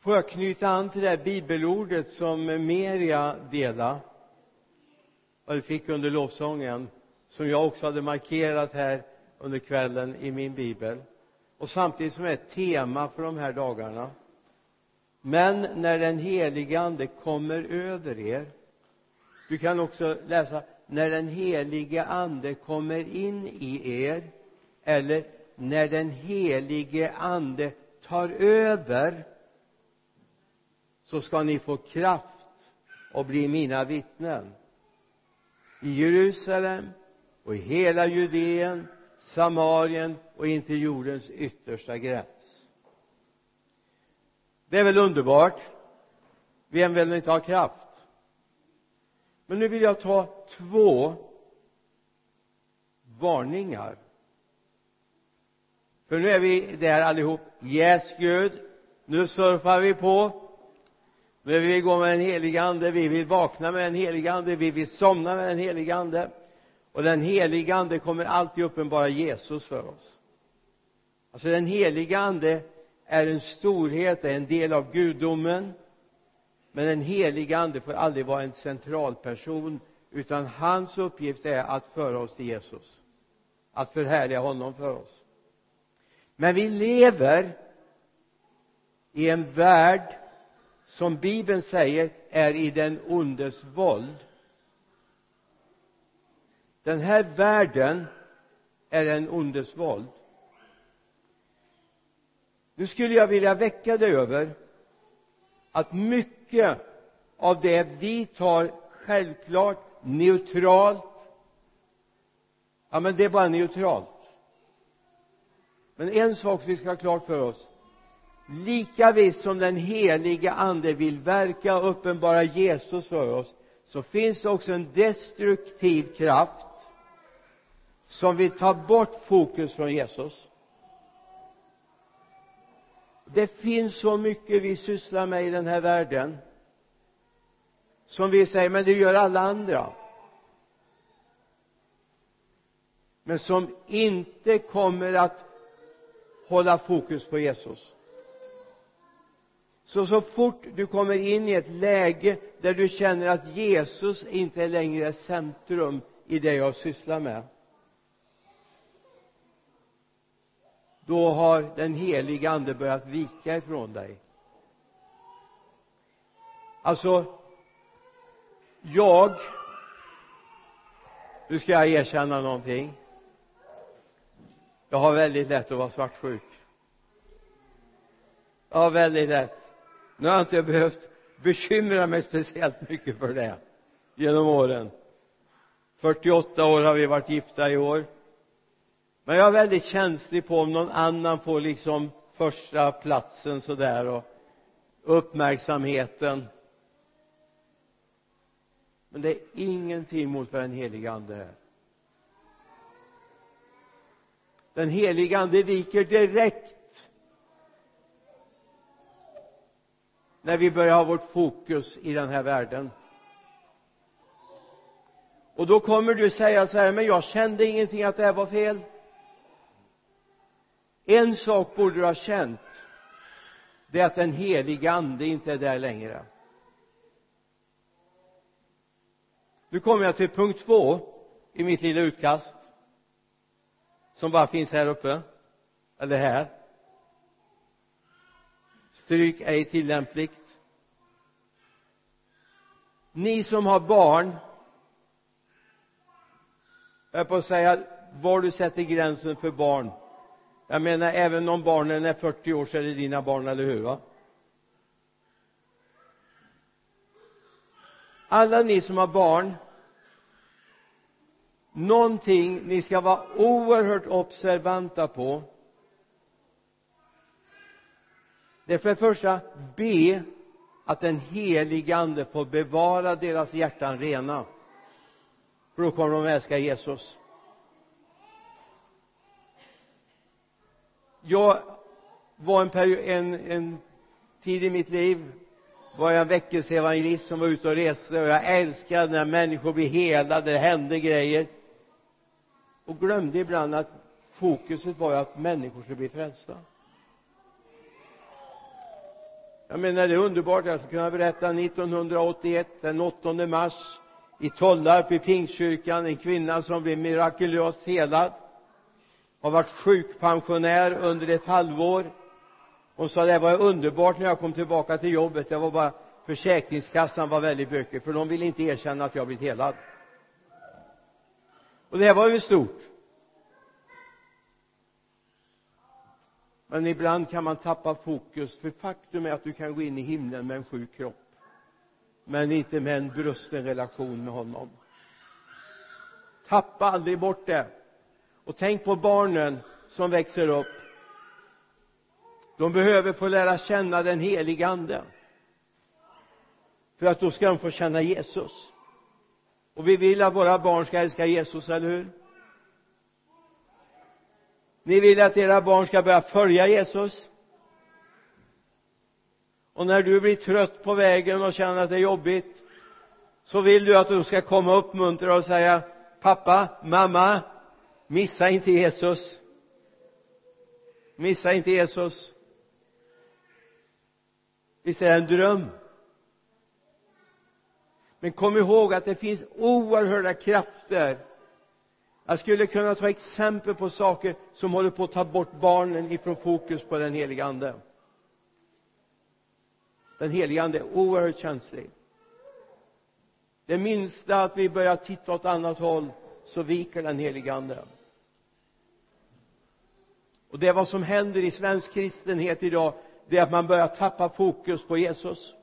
får jag knyta an till det här bibelordet som Meria delade vad fick under lovsången som jag också hade markerat här under kvällen i min bibel. Och samtidigt som är ett tema för de här dagarna. Men när den helige ande kommer över er du kan också läsa när den helige ande kommer in i er eller när den helige ande tar över så ska ni få kraft och bli mina vittnen. I Jerusalem och i hela Judeen Samarien och intill jordens yttersta gräns. Det är väl underbart. Vem vill inte ha kraft? Men nu vill jag ta två varningar. För nu är vi där allihop. Yes Gud. Nu surfar vi på men vi vill gå med den helige ande vi vill vakna med den helige ande vi vill somna med den helige ande. Och den helige ande kommer alltid uppenbara Jesus för oss. Alltså den helige ande är en storhet, är en del av gudomen. Men den helige ande får aldrig vara en central person utan hans uppgift är att föra oss till Jesus. Att förhärliga honom för oss. Men vi lever i en värld som bibeln säger är i den ondes våld. Den här världen är en ondes våld. Nu skulle jag vilja väcka dig över att mycket av det vi tar självklart neutralt ja men det är bara neutralt. Men en sak vi ska ha klart för oss lika visst som den heliga ande vill verka och uppenbara Jesus för oss så finns det också en destruktiv kraft som vill ta bort fokus från Jesus. Det finns så mycket vi sysslar med i den här världen som vi säger men det gör alla andra. Men som inte kommer att hålla fokus på Jesus så så fort du kommer in i ett läge där du känner att Jesus inte längre är centrum i det jag sysslar med då har den heliga ande börjat vika ifrån dig. Alltså jag nu ska jag erkänna någonting. Jag har väldigt lätt att vara svartsjuk. Jag har väldigt lätt nu har jag inte behövt bekymra mig speciellt mycket för det genom åren. 48 år har vi varit gifta i år. Men jag är väldigt känslig på om någon annan får liksom första platsen sådär och uppmärksamheten. Men det är ingenting mot vad den helige ande är. Den helige ande viker direkt när vi börjar ha vårt fokus i den här världen. Och då kommer du säga så här men jag kände ingenting att det här var fel. En sak borde du ha känt det är att den heliga ande inte är där längre. Nu kommer jag till punkt två i mitt lilla utkast som bara finns här uppe eller här stryk ej tillämpligt. Ni som har barn jag är på att säga var du sätter gränsen för barn. Jag menar även om barnen är 40 år så är det dina barn, eller hur va? Alla ni som har barn någonting ni ska vara oerhört observanta på det är för det första be att den helige ande får bevara deras hjärtan rena. För då kommer de att älska Jesus. Jag var en, period, en, en tid i mitt liv var jag en väckelseevangelist som var ute och reste och jag älskade när människor blev helade, det hände grejer. Och glömde ibland att fokuset var att människor skulle bli frälsta jag menar det är underbart. Jag skulle kunna berätta 1981 den 8 mars i Tollarp i Pingstkyrkan en kvinna som blev mirakulöst helad. Har varit sjukpensionär under ett halvår. Hon sa det var underbart när jag kom tillbaka till jobbet. Det var bara försäkringskassan var väldigt bökig för de ville inte erkänna att jag blivit helad. Och det här var ju stort. Men ibland kan man tappa fokus för faktum är att du kan gå in i himlen med en sjuk kropp. Men inte med en brusten relation med honom. Tappa aldrig bort det. Och tänk på barnen som växer upp. De behöver få lära känna den helige ande. För att då ska de få känna Jesus. Och vi vill att våra barn ska älska Jesus, eller hur? Ni vill att era barn ska börja följa Jesus? Och när du blir trött på vägen och känner att det är jobbigt så vill du att de ska komma och uppmuntra och säga pappa, mamma missa inte Jesus. Missa inte Jesus. Visst är det en dröm? Men kom ihåg att det finns oerhörda krafter jag skulle kunna ta exempel på saker som håller på att ta bort barnen ifrån fokus på den heliga ande. Den heliga ande är oerhört känslig. Det minsta att vi börjar titta åt annat håll så viker den heliga ande. Och det är vad som händer i svensk kristenhet idag det är att man börjar tappa fokus på Jesus.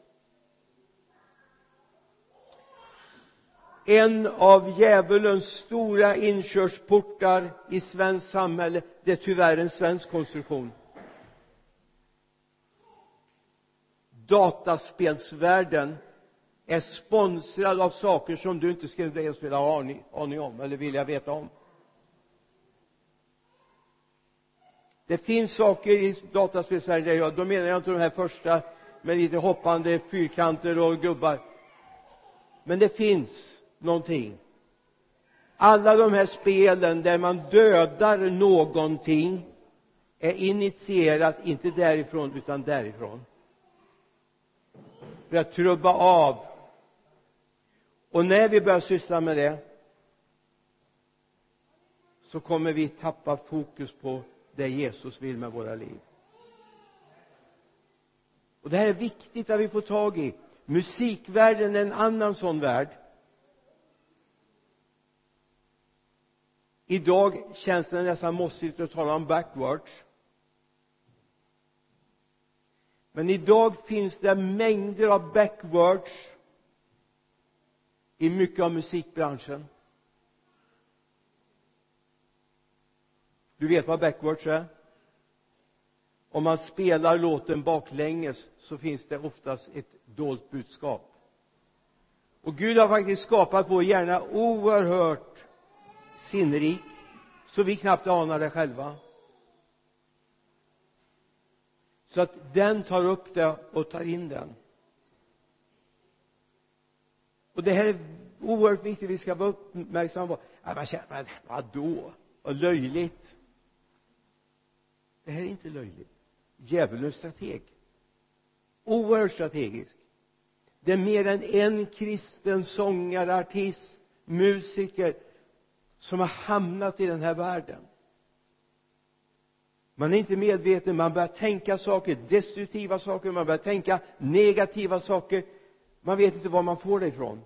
En av djävulens stora inkörsportar i svenskt samhälle det är tyvärr en svensk konstruktion. Dataspelsvärlden är sponsrad av saker som du inte skulle ens vilja ha aning, aning om eller vilja veta om. Det finns saker i dataspelsvärlden då menar jag inte de här första med lite hoppande fyrkanter och gubbar. Men det finns någonting. Alla de här spelen där man dödar någonting är initierat inte därifrån utan därifrån. För att trubba av. Och när vi börjar syssla med det så kommer vi tappa fokus på det Jesus vill med våra liv. Och det här är viktigt att vi får tag i. Musikvärlden är en annan sån värld. Idag känns det nästan mossigt att tala om backwards. Men idag finns det mängder av backwards i mycket av musikbranschen. Du vet vad backwards är? Om man spelar låten baklänges så finns det oftast ett dolt budskap. Och Gud har faktiskt skapat vår hjärna oerhört sinnrik så vi knappt anar det själva. Så att den tar upp det och tar in den. Och det här är oerhört viktigt vi ska vara uppmärksamma på. Att man känner men vadå? Vad löjligt. Det här är inte löjligt. Djävulens strateg. Oerhört strategisk. Det är mer än en kristen sångare, artist, musiker som har hamnat i den här världen. Man är inte medveten, man börjar tänka saker, destruktiva saker, man börjar tänka negativa saker. Man vet inte var man får det ifrån.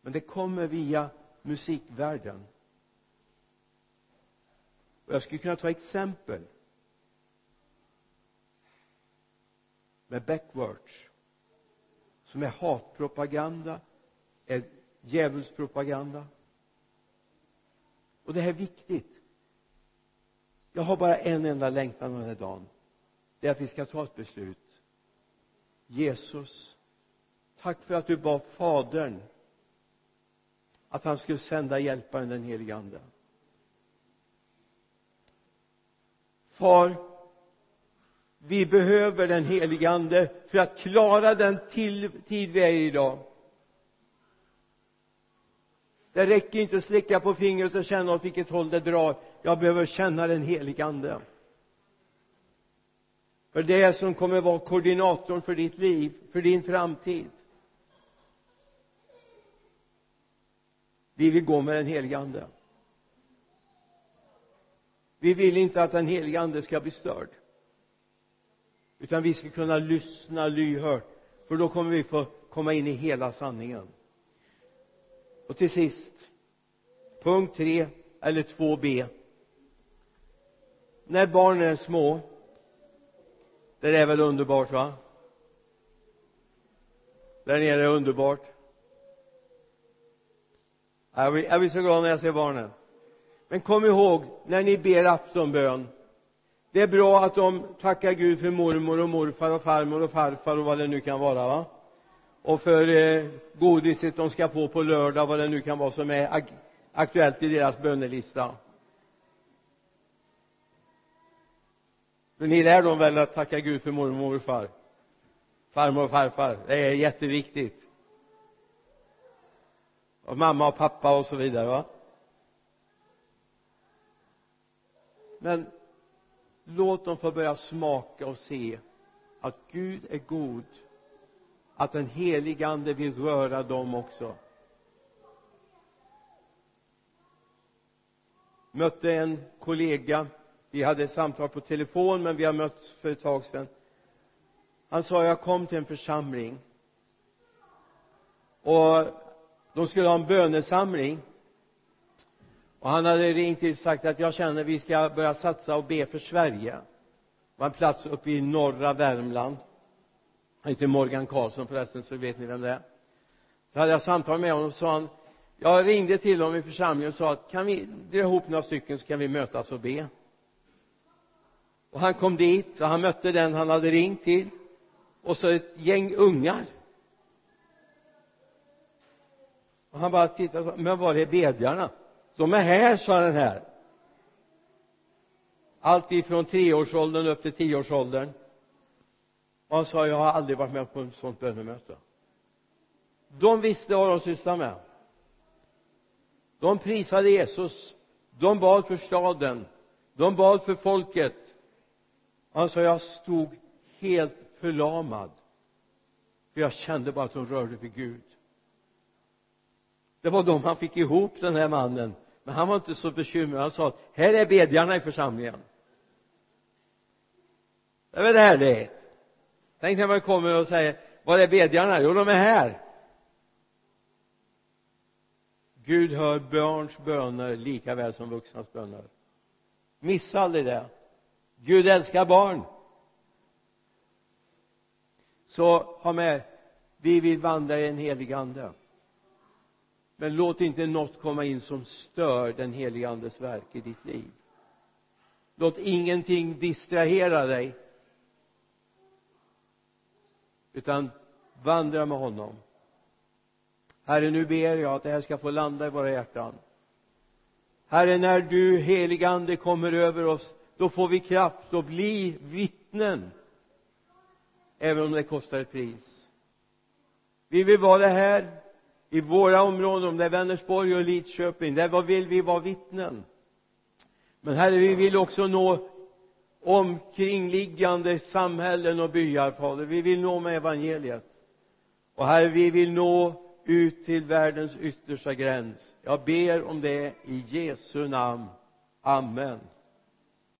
Men det kommer via musikvärlden. Och jag skulle kunna ta exempel med backwards som är hatpropaganda är djävulspropaganda. Och det här är viktigt. Jag har bara en enda längtan den här dagen. Det är att vi ska ta ett beslut. Jesus tack för att du bad fadern att han skulle sända hjälparen den helige ande. Far vi behöver den helige ande för att klara den till, tid vi är i idag det räcker inte att slicka på fingret och känna åt vilket håll det drar. Jag behöver känna den helige ande. För det som kommer vara koordinatorn för ditt liv för din framtid. Vi vill gå med den helige ande. Vi vill inte att den helige ande ska bli störd. Utan vi ska kunna lyssna lyhört för då kommer vi få komma in i hela sanningen och till sist punkt 3 eller 2b när barnen är små det är väl underbart va? Där nere är underbart. Jag blir, jag blir så glad när jag ser barnen? Men kom ihåg när ni ber aftonbön det är bra att de tackar Gud för mormor och morfar och farmor och farfar och vad det nu kan vara va? Och för eh, godiset de ska få på lördag vad det nu kan vara som är ak aktuellt i deras bönelista. Men ni lär dem väl att tacka Gud för mormor och morfar. Farmor och farfar det är jätteviktigt. Och mamma och pappa och så vidare va? Men låt dem få börja smaka och se att Gud är god att den helige ande vill röra dem också. Mötte en kollega. Vi hade ett samtal på telefon men vi har mötts för ett tag sedan. Han sa jag kom till en församling. Och de skulle ha en bönesamling. Och han hade ringt till och sagt att jag känner att vi ska börja satsa och be för Sverige. Det var en plats uppe i norra Värmland han heter Morgan Karlsson förresten så vet ni vem det är. Så hade jag samtal med honom och sa han jag ringde till honom i församlingen och sa att kan vi dra ihop några stycken så kan vi mötas och be. Och han kom dit och han mötte den han hade ringt till och så ett gäng ungar. Och han bara tittade och sa men var är bedjarna? De är här sa den här. Allt ifrån treårsåldern upp till tioårsåldern och han sa jag har aldrig varit med på ett sådant bönemöte. De visste vad de sysslade med. De prisade Jesus. De bad för staden. De bad för folket. Han sa jag stod helt förlamad för jag kände bara att de rörde vid Gud. Det var de han fick ihop den här mannen. Men han var inte så bekymrad. Han sa här är bedjarna i församlingen. Det är väl härligt tänk när man kommer och säger var är bedjarna? Jo de är här. Gud hör barns böner lika väl som vuxnas böner. Missa aldrig det. Gud älskar barn. Så ha med vi vill vandra i en helig ande. Men låt inte något komma in som stör den helige andes verk i ditt liv. Låt ingenting distrahera dig utan vandra med honom. Herre nu ber jag att det här ska få landa i våra hjärtan. Herre när du helige ande kommer över oss då får vi kraft att bli vittnen även om det kostar ett pris. Vi vill vara här i våra områden om det är Vänersborg och Lidköping där vill vi vara vittnen. Men herre vi vill också nå omkringliggande samhällen och byar fader. Vi vill nå med evangeliet. Och herre vi vill nå ut till världens yttersta gräns. Jag ber om det i Jesu namn. Amen.